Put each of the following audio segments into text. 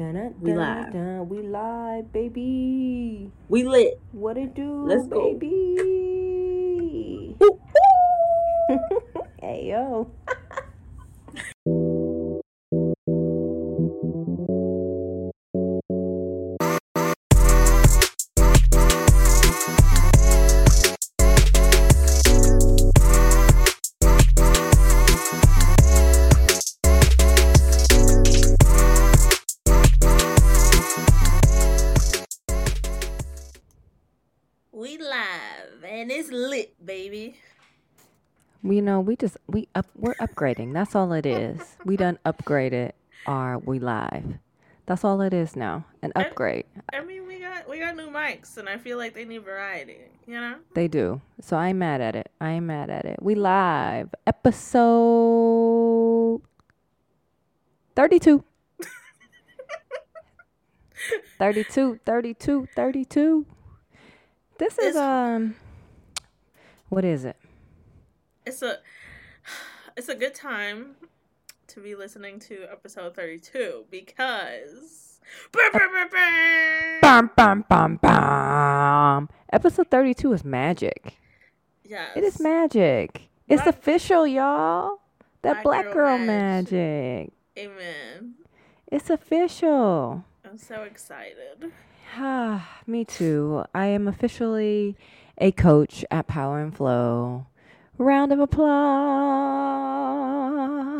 Dun, We live. we live, baby. We lit. What it do, Let's go. baby? hey yo. You know, we just we up we're upgrading. That's all it is. We done upgraded our we live. That's all it is now. An upgrade. I mean, we got we got new mics, and I feel like they need variety. You know? They do. So I'm mad at it. I am mad at it. We live. Episode 32. 32, 32, 32. This is It's- um what is it? It's a it's a good time to be listening to episode thirty two because. Bum bum bum bum. Episode 32 is magic. Yes. It is magic. It's Black- official, y'all. That Black black, girl girl, magic. magic. Amen. It's official. I'm so excited. Ah, me too. I am officially a coach at Power and Flow. Round of applause.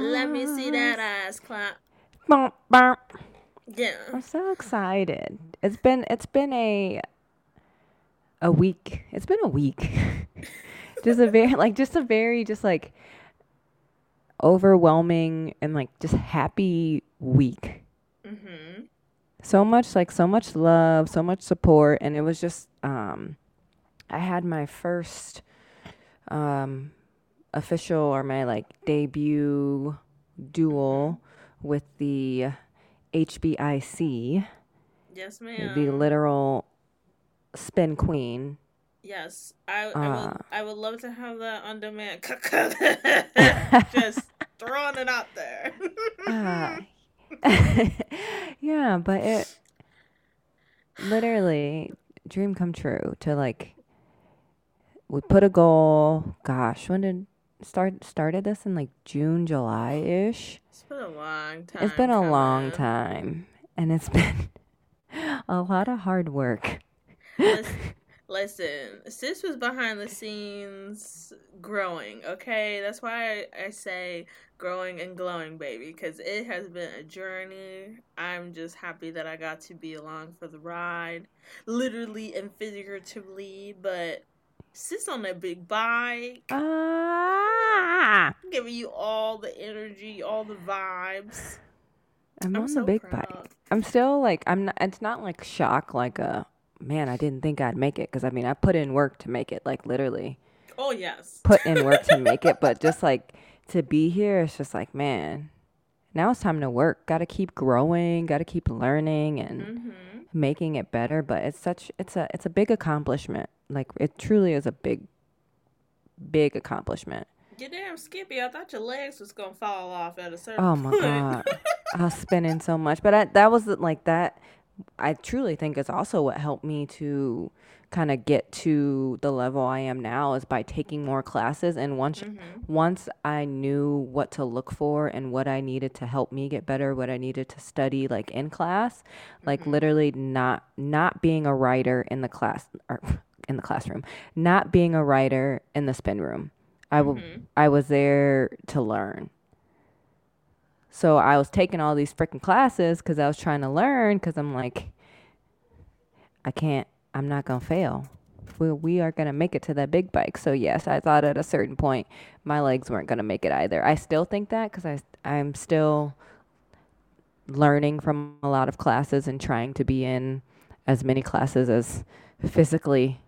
Let me see that ass clap. Bump, bump. Yeah. I'm so excited. It's been it's been a a week. It's been a week. just a very like just a very just like overwhelming and like just happy week. Mhm. so much like so much love so much support and it was just um i had my first um official or my like debut duel with the hbic Yes, ma'am. the literal spin queen Yes, I, I Uh. would. I would love to have that on demand. Just throwing it out there. Ah. yeah but it literally dream come true to like we put a goal gosh when did start started this in like june july ish it's been a long time. it's been a long time and it's been a lot of hard work Listen, listen, sis was behind the scenes growing. Okay, that's why I, I say growing and glowing, baby, because it has been a journey. I'm just happy that I got to be along for the ride, literally and figuratively. But sis on that big bike. ah giving you all the energy, all the vibes. i'm, I'm on so the big proud. bike i'm still like i'm not it's not like shock like a man i didn't think i'd make it because i mean i put in work to make it like literally Oh yes. put in work to make it, but just like to be here, it's just like, man, now it's time to work. Got to keep growing, got to keep learning and hmm making it better. But it's such, it's a, it's a big accomplishment. Like it truly is a big, big accomplishment. You damn Skippy. I thought your legs was gonna fall off at a certain Oh my point. god, I was spinning so much, but I, that was like that. I truly think it's also what helped me to kind of get to the level I am now is by taking more classes. And once Mhm. once I knew what to look for and what I needed to help me get better, what I needed to study like in class, like Mhm. literally not not being a writer in the class or in the classroom, not being a writer in the spin room. I w- Mhm. I was there to learn. So I was taking all these freaking classes cuz I was trying to learn cuz I'm like I can't I'm not going to fail. We we are going to make it to that big bike. So yes, I thought at a certain point my legs weren't going to make it either. I still think that I I'm still learning from a lot of classes and trying to be in as many classes as physically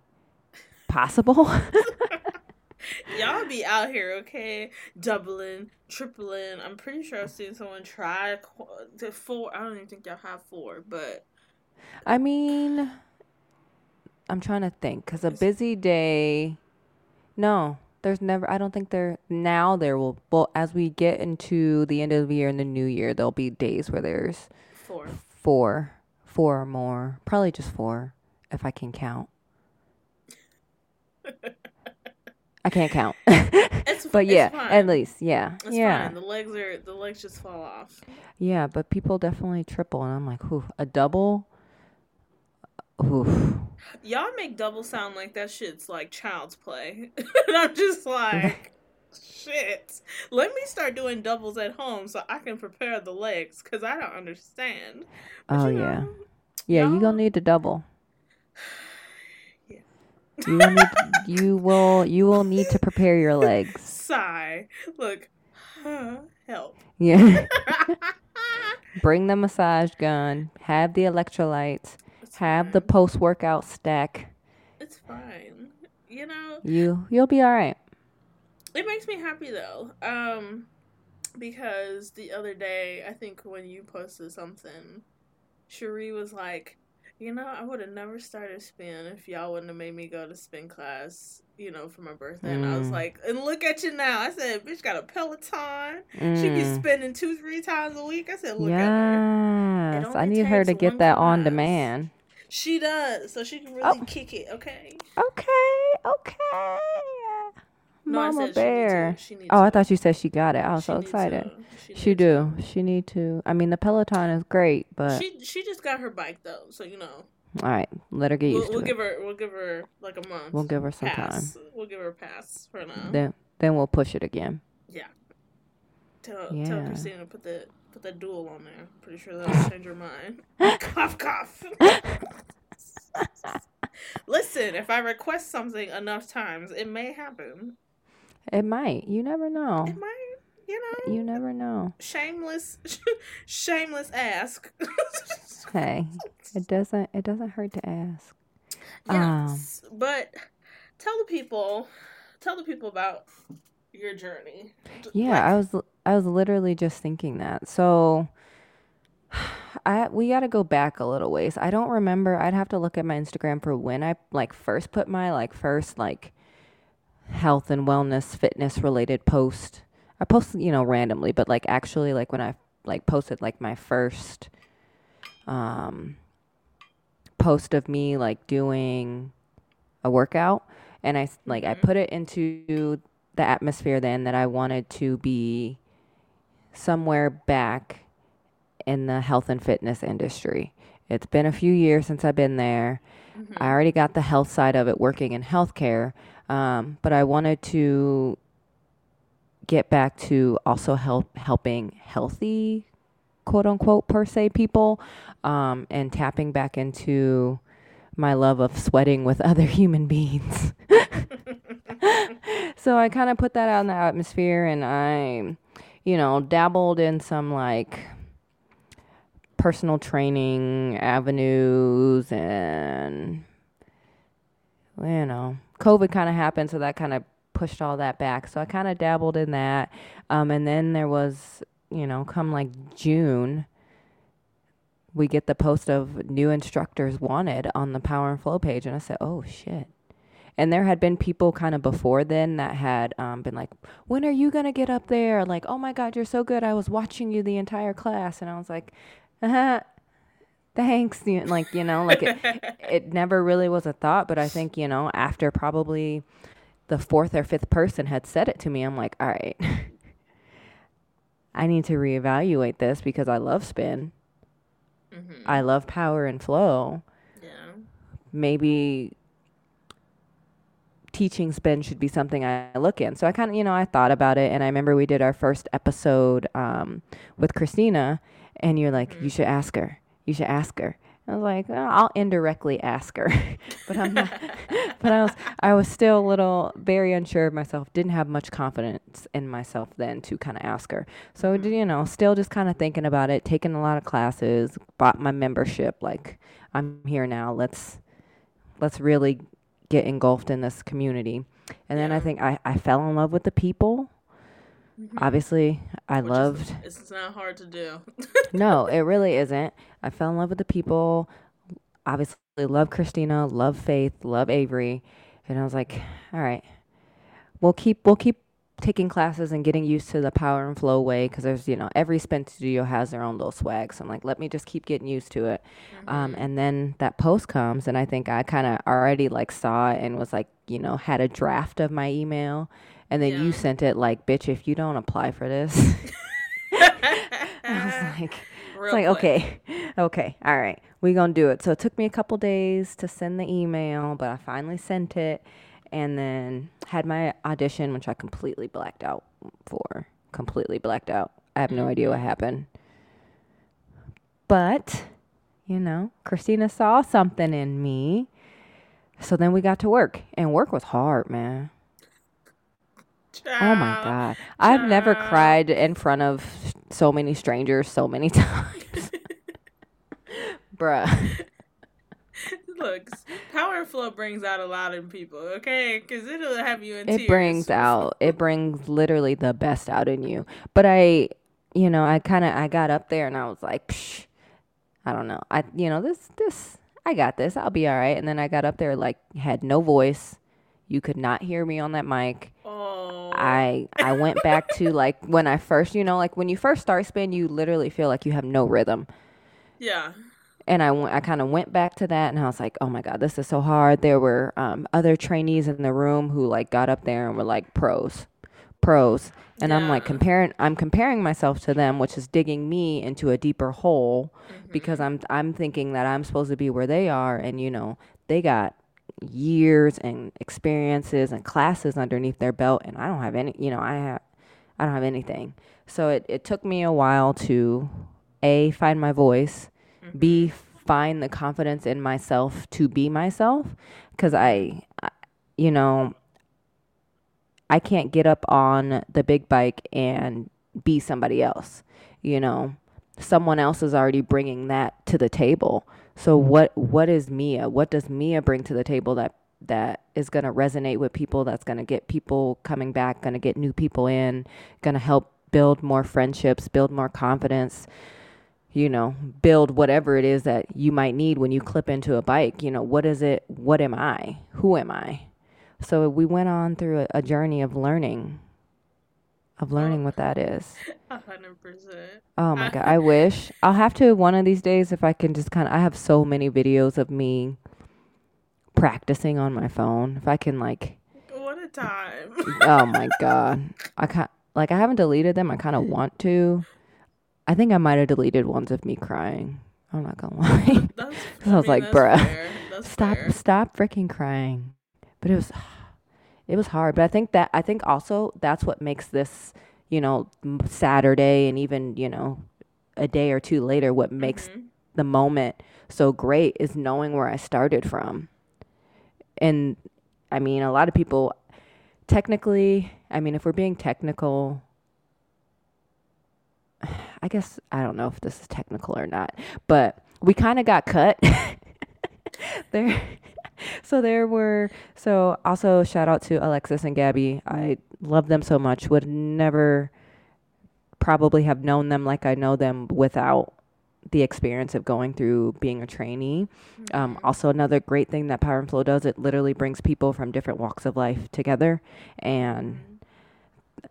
possible. Y'all be out here, okay? Doubling, tripling. I'm pretty sure I've seen someone try to four. I don't even think y'all have four, but I mean, I'm trying to think because a busy day. No, there's never. I don't think there now. There will. Well, as we get into the end of the year and the new year, there'll be days where there's four. four, four or more, probably just four if I can count. I can't count. But yeah, at least, yeah. It's yeah. fine. The legs are the legs just fall off. Yeah, but people definitely triple and I'm like, "Ooh, a double?" Oof. Y'all make double sound like that shit's like child's play. and I'm just like, shit. Let me start doing doubles at home so I can prepare the legs because I don't understand. But Oh you yeah. know, Yeah, you y'all- gonna need to double. You will need you will you will need to prepare your legs. Sigh. Look. huh, Help. Yeah. Bring the massage gun, have the electrolytes, It's have the post workout stack. It's fine. You know, You you'll be all right. it makes me happy though. Um because the other day, I think when you posted something, Cherie was like, you know, I would have never started spin if y'all wouldn't have made me go to spin class, you know, for my birthday. And I was Mm. like, and look at you now. I said, bitch got a Peloton. She be Mm. spending two, three times a week. I said, look at her. Yes. I need her to get that on demand. She does, so she can really Oh. kick it, okay? Okay, okay. No, Mama bear. Need to. Oh, I thought you said she got it. I was She so excited. She, She need to. do. She need to. I mean, the Peloton is great, but She she just got her bike though, so you know all right, let her get we'll, used we'll to give it. her we'll give her like a month. We'll give her some time. We'll give her a pass for now. Then then we'll push it again. Yeah. Tell tell Christina to put the put the duel on there. Pretty sure that'll change her mind. cough cough. Listen, if I request something enough times, it may happen. It might. You never know. It might, you know. You never know. shameless shameless ask. Hey, it doesn't. It doesn't hurt to ask. Um, Yes, but tell the people, tell the people about your journey. Yeah, like- I was I was literally just thinking that. So I we got to go back a little ways. I don't remember. I'd have to look at my Instagram for when I like first put my like first like health and wellness fitness related post. I posted, you know, randomly, but like actually like when I like posted like my first um post of me like doing a workout and I like I Mhm. put it into the atmosphere then that I wanted to be somewhere back in the health and fitness industry. It's been a few years since I've been there. Mhm. I already got the health side of it working in healthcare, um, but I wanted to get back to also help helping healthy, quote unquote, per se people, um, and tapping back into my love of sweating with other human beings. so I kind of put that out in the atmosphere and I, you know, dabbled in some like personal training avenues and, you know, COVID kind of happened. So that kind of pushed all that back. So I kind of dabbled in that. Um, and then there was, you know, come like June, we get the post of new instructors wanted on the Power and Flow page. And I said, oh shit. And there had been people kind of before then that had um, been like, when are you going to get up there? Like, oh my God, you're so good. I was watching you the entire class. And I was like, uh, thanks. You- Like, you know, like it, it never really was a thought. But I think, you know, after probably the fourth or fifth person had said it to me, I'm like, all right, I need to reevaluate this because I love spin. Mhm. I love power and flow. yeah. Maybe teaching spin should be something I look in. So I kind of, you know, I thought about it and I remember we did our first episode um, with Christina and you're like, you should ask her. You should ask her. I was like, "Oh, I'll indirectly ask her, but I'm not. but I was, I was still a little very unsure of myself. Didn't have much confidence in myself then to kind of ask her. So Mhm. you know, still just kind of thinking about it. Taking a lot of classes. Bought my membership. Like I'm here now. Let's let's really get engulfed in this community. And then I think I, I fell in love with the people. Mhm. Obviously, I Which is- loved it's not hard to do. no, it really isn't. I fell in love with the people. Obviously, love Christina, love Faith, love Avery, and I was like, all right, we'll keep we'll keep taking classes and getting used to the power and flow way because there's you know every spin studio has their own little swag so i'm like let me just keep getting used to it um, and then that post comes and i think i kind of already like saw it and was like you know had a draft of my email and then Yeah. you sent it like bitch if you don't apply for this. I was like Real it's like quick. okay okay all right we gonna do it. So it took me a couple days to send the email but i finally sent it and then had my audition which i completely blacked out for completely blacked out. I have no idea what mm-hmm. happened. But you know christina saw something in me. So then we got to work and work was hard man oh my god. I've never cried in front of so many strangers so many times. Bruh. Look, power flow brings out a lot in people, okay? Because it'll have you in it tears. It brings out it brings literally the best out in you. But i you know i kind of i got up there and i was like Psh, i don't know. I you know this this i got this. I'll be all right. And then i got up there like had no voice you could not hear me on that mic Oh. i i went back to like when i first you know like when you first start spin you literally feel like you have no rhythm Yeah. and I went- I kind of went back to that, and I was like, oh my god, this is so hard. There were um, other trainees in the room who like got up there and were like pros, pros, and I'm like comparing. I'm comparing myself to them, which is digging me into a deeper hole because I'm I'm thinking that I'm supposed to be where they are, and you know they got years and experiences and classes underneath their belt, and I don't have any. You know, I have I don't have anything. So it, it took me a while to a find my voice b mm-hmm. find the confidence in myself to be myself because I, I you know i can't get up on the big bike and be somebody else you know someone else is already bringing that to the table so what what is mia what does mia bring to the table that that is going to resonate with people that's going to get people coming back going to get new people in going to help build more friendships build more confidence you know, build whatever it is that you might need when you clip into a bike. You know, what is it? What am I? Who am I? So we went on through a, a journey of learning, of learning what that is. A hundred percent. Oh my God. I wish I'll have to one of these days if I can just kind of, I have so many videos of me practicing on my phone. If I can, like, What a time. oh my God. I can't, like, I haven't deleted them. I kind of want to. I think I might have deleted ones of me crying. I'm not gonna lie. That's, I was like, bruh, stop fair. stop freaking crying but it was it was hard but i think that i think also that's what makes this you know saturday and even you know a day or two later what makes Mhm. the moment so great is knowing where i started from and i mean a lot of people technically i mean if we're being technical i guess i don't know if this is technical or not but we kind of got cut there so there were so also shout out to alexis and gabby. I love them so much. Would never probably have known them like i know them without the experience of going through being a trainee. Um, also another great thing that power and flow does it literally brings people from different walks of life together. And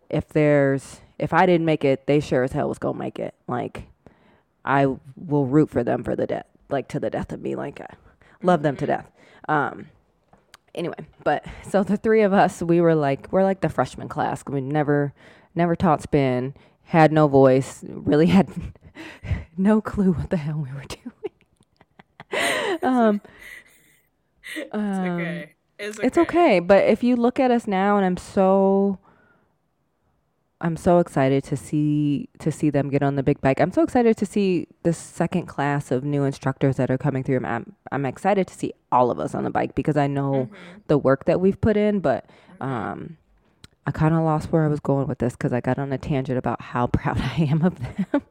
if there's if i didn't make it they sure as hell was gonna make it. Like i will root for them for the death like to the death of me like love them to death um anyway but so the three of us we were like we're like the freshman class we never never taught spin had no voice really had no clue what the hell we were doing um It's um, okay. It's okay. it's okay but if you look at us now and i'm so i'm so excited to see to see them get on the big bike. I'm so excited to see the second class of new instructors that are coming through. I'm, I'm excited to see all of us on the bike because i know Mhm. the work that we've put in but um i kind of lost where i was going with this because i got on a tangent about how proud i am of them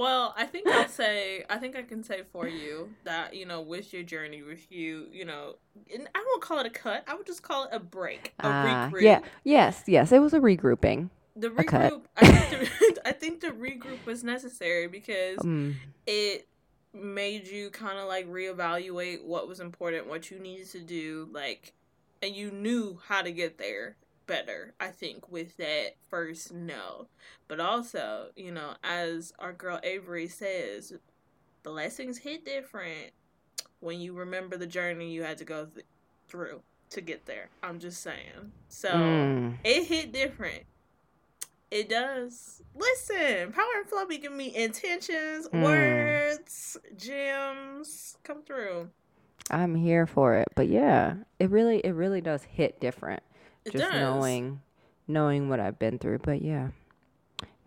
Well, I think I'll say, I think I can say for you that, you know, with your journey, with you, you know, and I won't call it a cut. I would just call it a break, a Ah, regroup. yeah yes yes it was a regrouping The regroup, I think the, I think the regroup was necessary because um, it made you kind of like reevaluate what was important, what you needed to do, like and you knew how to get there better, I think, with that first no. But also, you know, as our girl Avery says, the lessons hit different when you remember the journey you had to go th- through to get there. I'm just saying. So mm. it hit different. It does. Listen, Power and Flow be giving me intentions, mm. words, gems come through. I'm here for it. But yeah, it really it really does hit different. It just does. knowing knowing what I've been through. But yeah.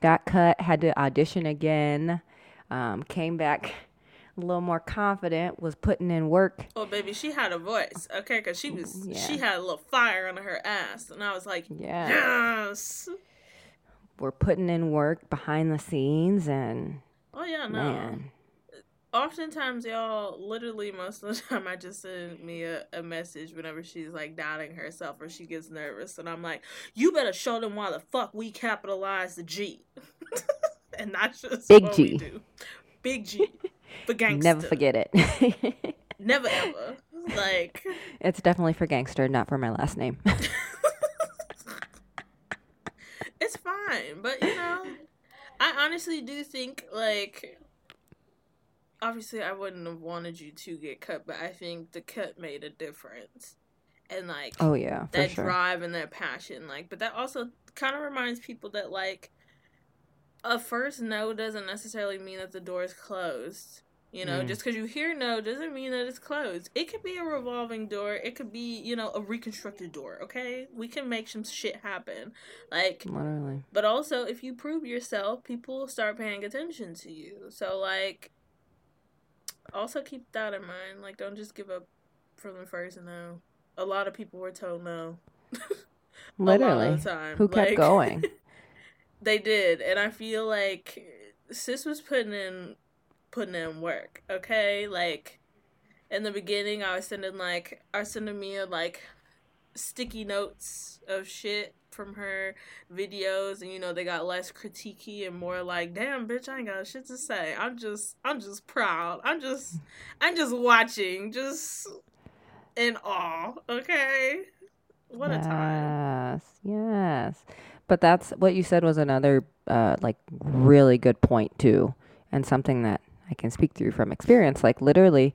Got cut, had to audition again. Um, came back a little more confident, was putting in work. Oh, baby, she had a voice, okay? Because she was, yeah. she had a little fire under her ass, and I was like, yeah. yes. We're putting in work behind the scenes, and oh yeah, no. Man. Oftentimes, y'all, literally most of the time, I just send me a, a message whenever she's like doubting herself or she gets nervous, and I'm like, "You better show them why the fuck we capitalize the G." and that's just big G. Big G. For gangster. Never forget it. Never ever. Like It's definitely for gangster, not for my last name. it's fine, but you know, I honestly do think like obviously I wouldn't have wanted you to get cut, but I think the cut made a difference. And like oh yeah, that sure. drive and that passion, like, but that also kind of reminds people that like a first no doesn't necessarily mean that the door is closed. You know, mm. just because you hear no doesn't mean that it's closed. It could be a revolving door. It could be, you know, a reconstructed door. Okay, we can make some shit happen. Like, literally. But also, if you prove yourself, people start paying attention to you. So, like, also keep that in mind. Like, don't just give up from the first no. A lot of people were told no. literally. Who kept like, going? They did, and I feel like sis was putting in putting in work. Okay, like in the beginning, I was sending like I was sending Mia like sticky notes of shit from her videos and you know they got less critiquey and more like damn bitch i ain't got shit to say. I'm just i'm just proud. I'm just i'm just watching just in awe. Okay? What yes, a time. Yes yes. But that's what you said was another uh, like really good point too, and something that I can speak through from experience. Like literally,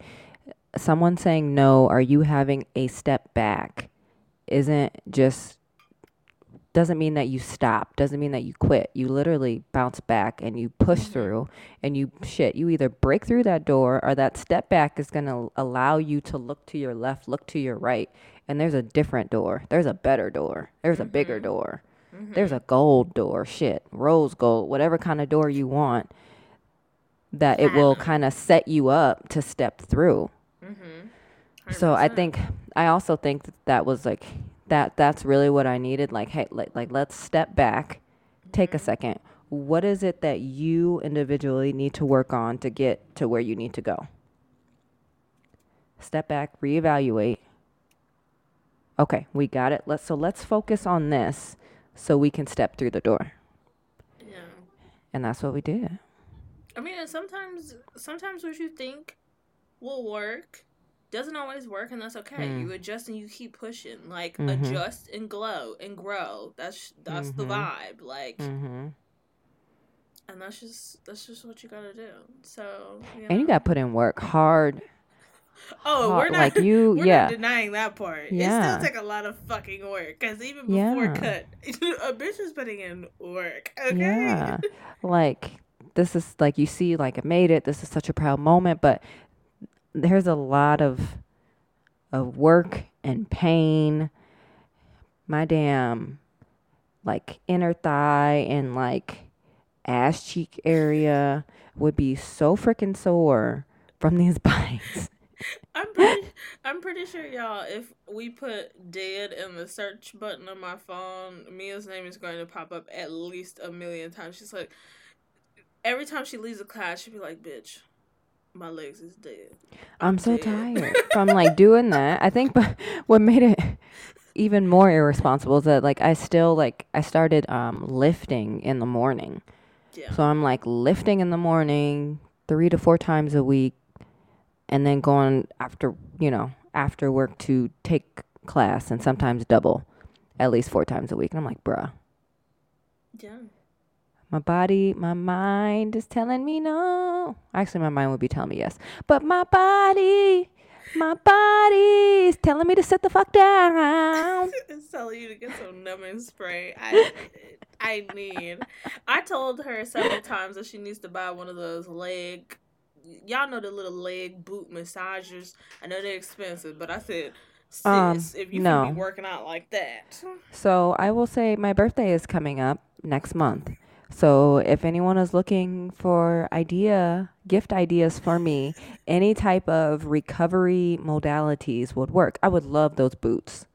someone saying no, are you having a step back? Isn't just doesn't mean that you stop doesn't mean that you quit you literally bounce back and you push mm-hmm. through and you shit you either break through that door or that step back is going to allow you to look to your left look to your right and there's a different door there's a better door there's a bigger mm-hmm. door Mm-hmm. There's a gold door, shit, rose gold, whatever kind of door you want, that it will kind of set you up to step through. Mm-hmm. So I think I also think that, that was like that. That's really what I needed. Like, hey, like, like let's step back, take a mm-hmm. second. What is it that you individually need to work on to get to where you need to go? Step back, reevaluate. Okay, we got it. Let's so let's focus on this so we can step through the door. Yeah. And that's what we did. I mean, sometimes sometimes what you think will work doesn't always work and that's okay. Mm. You adjust and you keep pushing. Like mm-hmm. adjust and glow and grow. That's that's mm-hmm. the vibe. Like mm-hmm. and that's just that's just what you gotta do. So you know. And you gotta put in work hard Oh, we're not like you. We're yeah, not denying that part. Yeah. It still take a lot of fucking work because even before yeah. cut, a bitch is putting in work. Okay. Yeah, like this is like you see, like I made it. This is such a proud moment, but there's a lot of of work and pain. My damn, like inner thigh and like ass cheek area would be so freaking sore from these bites. I'm pretty, I'm pretty sure y'all. If we put "dead" in the search button on my phone, Mia's name is going to pop up at least a million times. She's like, every time she leaves a class, she'll be like, "Bitch, my legs is dead." I'm, I'm so dead. tired from like doing that. I think, but what made it even more irresponsible is that like I still like I started um lifting in the morning. Yeah. So I'm like lifting in the morning three to four times a week and then going after you know after work to take class and sometimes double, at least four times a week. And I'm like, bruh, Yeah. My body, my mind is telling me no. Actually, my mind would be telling me yes, but my body, my body is telling me to sit the fuck down. it's telling you to get some numbing spray. I I need. I told her several times that she needs to buy one of those leg. Y'all know the little leg boot massagers. I know they're expensive, but I said, Um, if you no. be working out like that, So I will say my birthday is coming up next month. So if anyone is looking for idea, gift ideas for me, any type of recovery modalities would work. I would love those boots.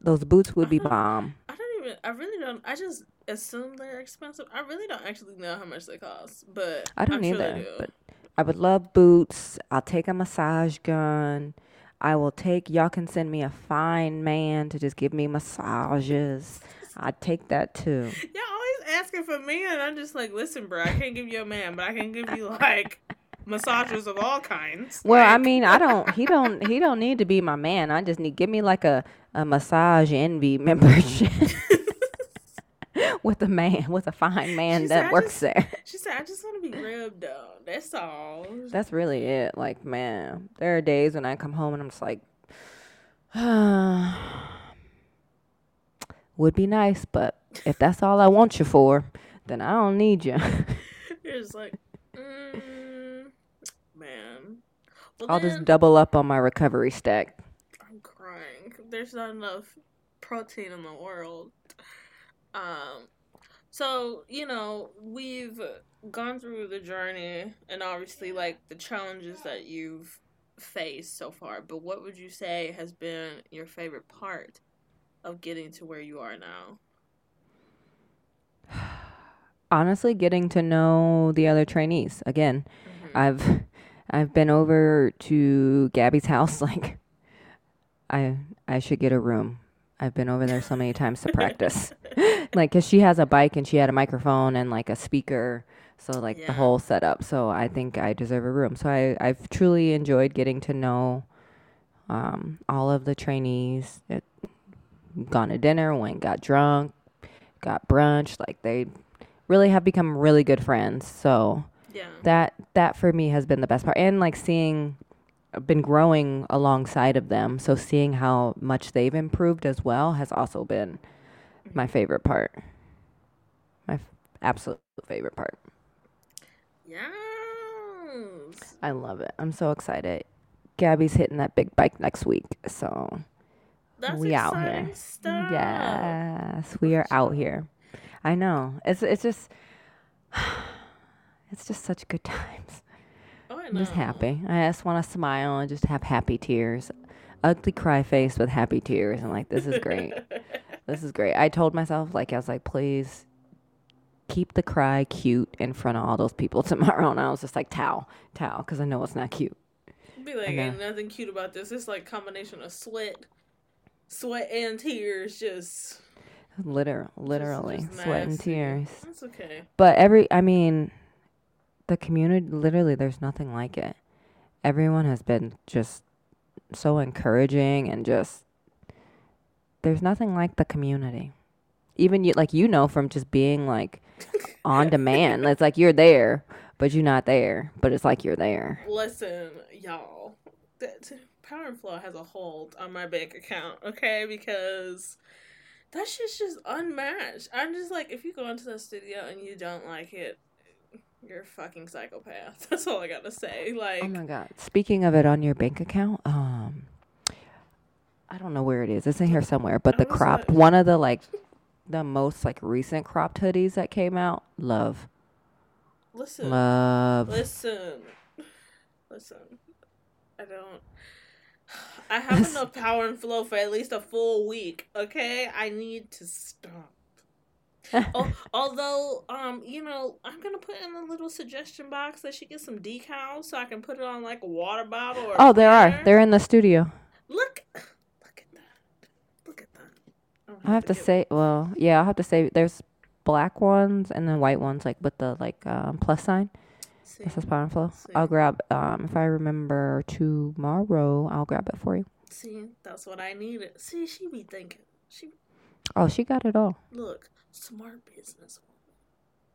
Those boots would be Uh-huh. bomb. I don't even. I really don't. I just assume they're expensive. I really don't actually know how much they cost, but I don't I'm sure either, they do. but I would love boots. I'll take a massage gun. I will take y'all can send me a fine man to just give me massages. I'd take that too. Always asking for me, and I'm just like, listen, bro, I can't give you a man, but I can give you like massagers of all kinds. Well, I mean, I don't. He don't. He don't need to be my man. I just need give me like a a massage envy membership with a man, with a fine man She that "I works just- there. She said, I just want to be rubbed on. That's all. That's really it. Like, man, there are days when I come home and I'm just like, would be nice, but if that's all I want you for, then I don't need you. You're just like, mm, man. Well, I'll then, just double up on my recovery stack. I'm crying. There's not enough protein in the world. Um, so you know we've gone through the journey, and obviously like the challenges that you've faced so far. But what would you say has been your favorite part of getting to where you are now? Honestly, getting to know the other trainees again. Mhm. I've I've been over to Gabby's house like I I should get a room. I've been over there so many times to practice. like cuz she has a bike and she had a microphone and like a speaker so like Yeah. the whole setup. So I think I deserve a room. So I I've truly enjoyed getting to know um all of the trainees. It, gone to dinner, went got drunk, got brunch, like they really have become really good friends. So yeah. that that for me has been the best part. And like seeing uh, been growing alongside of them. So seeing how much they've improved as well has also been mm-hmm. my favorite part. My f- absolute favorite part. Yes. i love it. I'm so excited. Gabby's hitting that big bike next week. So That's we out here. stuff. yes we are out here i know it's it's just it's just such good times Oh, I I'm just happy. I just want to smile and just have happy tears. Ugly cry face with happy tears. I'm like, this is great. this is great. I told myself, like, I was like, please keep the cry cute in front of all those people tomorrow. And I was just like, towel, towel, because I know it's not cute. Be like, ain't nothing cute about this. It's like combination of sweat, sweat and tears. Just Liter- literally, just sweat and tears. That's okay. But every, I mean, the community, literally, there's nothing like it. Everyone has been just so encouraging and just, there's nothing like the community. Even you, like, you know, from just being like on demand. It's like you're there, but you're not there. But it's like you're there. Listen, y'all. That Power and Flow has a hold on my bank account, okay? Because that shit's just unmatched. I'm just like, if you go into the studio and you don't like it, you're a fucking psychopath. That's all I gotta say. Like, Oh my god! Speaking of it on your bank account, um, I don't know where it is. It's in here somewhere. But the I was cropped, like- one of the like, the most like recent cropped hoodies that came out. Love, listen, love. listen, listen. I don't. I have enough power and flow for at least a full week. Okay, I need to stop. oh, although, um, you know, I'm gonna put in a little suggestion box that she gets some decals so I can put it on like a water bottle. Or Oh, there are. They're in the studio. Look, look at that. Look at that. I have to get- say, well, yeah, I'll have to say there's black ones and then white ones, like with the like um, plus sign. This is Power and Flow. I'll grab um if I remember tomorrow. I'll grab it for you. See, that's what I needed. See, she be thinking. She Oh, she got it all. look smart business.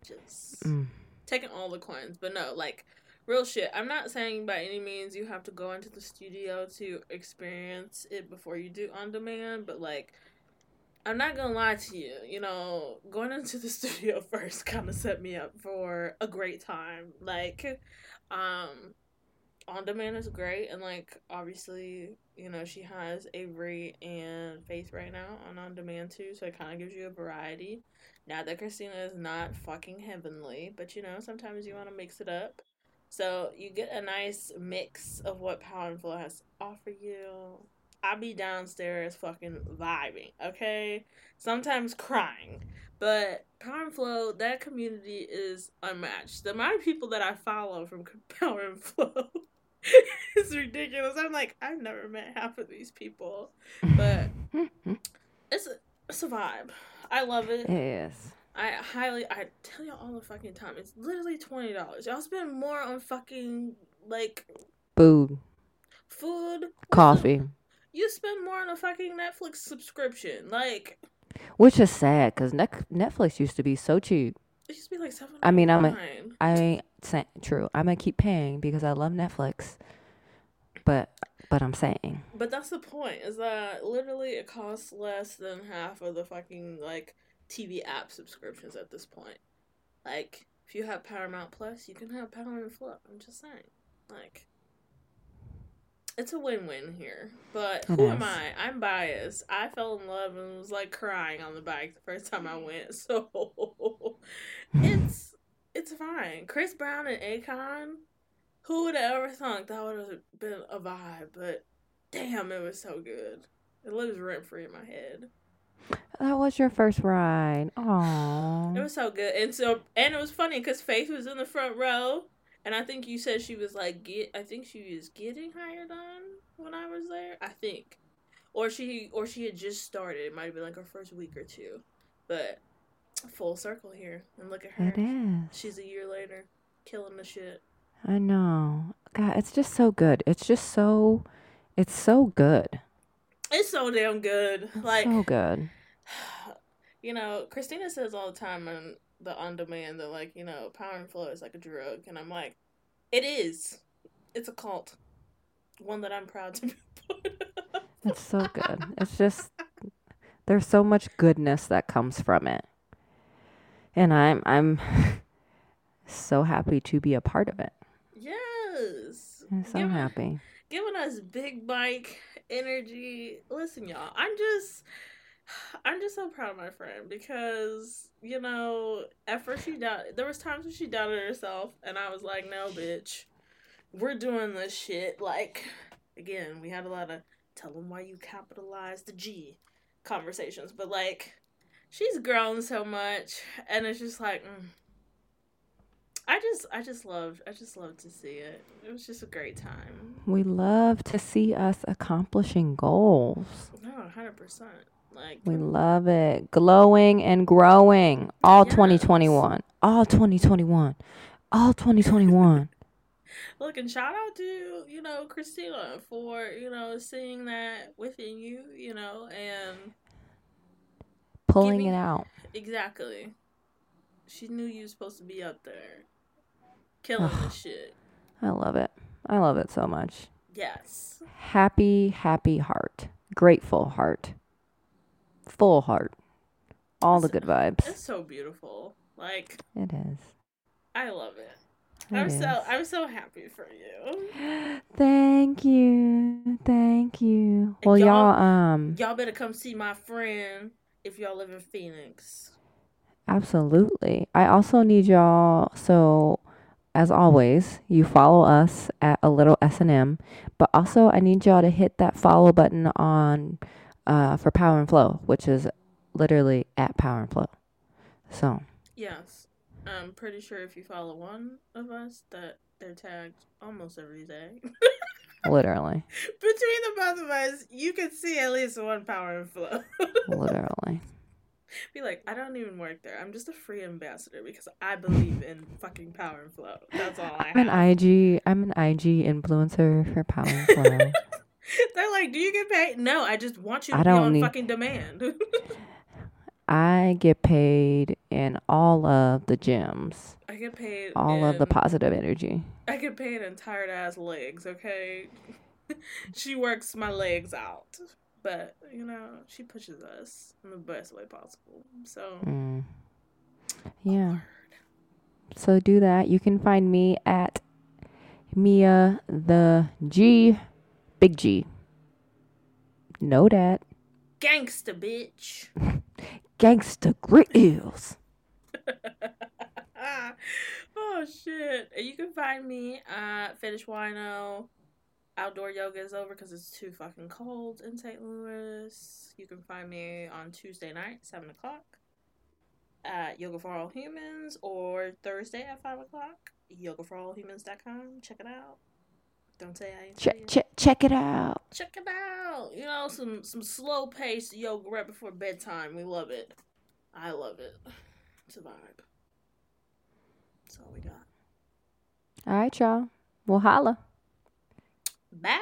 Just Mm. taking all the coins, but no, like real shit. I'm not saying by any means you have to go into the studio to experience it before you do on demand, but like I'm not gonna lie to you, you know, going into the studio first kind of set me up for a great time. Like, um, on demand is great, and like obviously, you know, she has Avery and Faith right now on on demand too, so it kind of gives you a variety. Now that Christina is not fucking heavenly, but you know, sometimes you want to mix it up. So you get a nice mix of what Power and Flow has to offer you. I be downstairs fucking vibing, okay? Sometimes crying. But Power and Flow, that community is unmatched. The amount of people that I follow from Power and Flow is ridiculous. I'm like, I've never met half of these people. But it's a, it's a vibe. I love it. Yes. I highly, I tell y'all all the fucking time, it's literally twenty dollars. Y'all spend more on fucking like Food, food, coffee, You spend more on a fucking Netflix subscription. Like which is sad because Netflix used to be so cheap. it used to be like seven. I mean, I'm a- I ain't saying true. I'm gonna keep paying because I love Netflix, but but I'm saying But that's the point. Is that literally it costs less than half of the fucking like TV app subscriptions at this point. Like if you have Paramount Plus, you can have Paramount Flow. I'm just saying, like. It's a win-win here, but who am. I? I'm biased. I fell in love and was like crying on the bike the first time I went. So it's it's fine. Chris Brown and Akon. Who would have ever thunk that would have been a vibe? But damn, it was so good. It lives rent free in my head. that was your first ride. Aww. It was so good, and so and it was funny because Faith was in the front row, and I think you said she was like get. I think she was getting hired on when I was there. I think, or she or she had just started. It might have been like her first week or two, but full circle here. And look at her. It is. She's a year later, killing the shit. I know. God, it's just so good. It's just so, it's so good. It's so damn good. It's like so good. you know, Christina says all the time on the on demand that like, you know, power and flow is like a drug and I'm like, it is. It's a cult. One that I'm proud to be part of. It's so good. It's just there's so much goodness that comes from it. And I'm I'm so happy to be a part of it. Yes. I'm so Give- happy. Giving us big bike energy. Listen, y'all, I'm just I'm just so proud of my friend because, you know, at first she doubted there was times when she doubted herself and I was like, No bitch. We're doing this shit. Like again, we had a lot of tell them why you capitalize the G conversations, but like she's grown so much and it's just like mm. I just I just loved I just loved to see it. It was just a great time. We love to see us accomplishing goals. No, hundred percent. Like We love it. Glowing and growing. All Yes. 2021. All 2021. All 2021. look and shout out to you know Christina for you know seeing that within you, you know, and Pulling Give me- it out. exactly. She knew you were supposed to be up there, killing the shit. I love it. I love it so much. Yes, Happy, happy heart. Grateful heart. Full heart. All the good vibes. it's so beautiful. Like It is. I love it. It I'm is. so I'm so happy for you. Thank you. Thank you. Well, y'all- y'all, um, Y'all better come see my friend if y'all live in Phoenix. absolutely. I also need y'all. So, as always, you follow us at a little S and M, but also I need y'all to hit that follow button on, uh, for Power and Flow, which is literally at Power and Flow. So, Yes. I'm pretty sure if you follow one of us that they're tagged almost every day. literally, Between the both of us, you can see at least one power and flow. literally. Be like, I don't even work there. I'm just a free ambassador because I believe in fucking power and flow. That's all I I'm have. an IG. I'm an IG influencer for Power and Flow. Like, do you get paid? No, I just want you to I be don't on need- fucking demand. I get paid in all of the gyms, I get paid all of the positive energy. I get paid in tired ass legs, okay? she works my legs out. But, you know, she pushes us in the best way possible. So, Mm. Yeah. So do that. You can find me at Mia the G, Big G. Know that. gangsta bitch. Gangsta Grills. oh shit! You can find me uh, at Finish Wino. Outdoor yoga is over because it's too fucking cold in St. Louis. You can find me on Tuesday night, seven o'clock, at Yoga for All Humans, or Thursday at five o'clock. YogaForAllHumans.com. Check it out. Don't say I Check, it. check, check it out. Check it out. You know, some some slow paced yoga right before bedtime. We love it. I love it. It's a vibe. That's all we got. All right, y'all. Well, holla. Bye.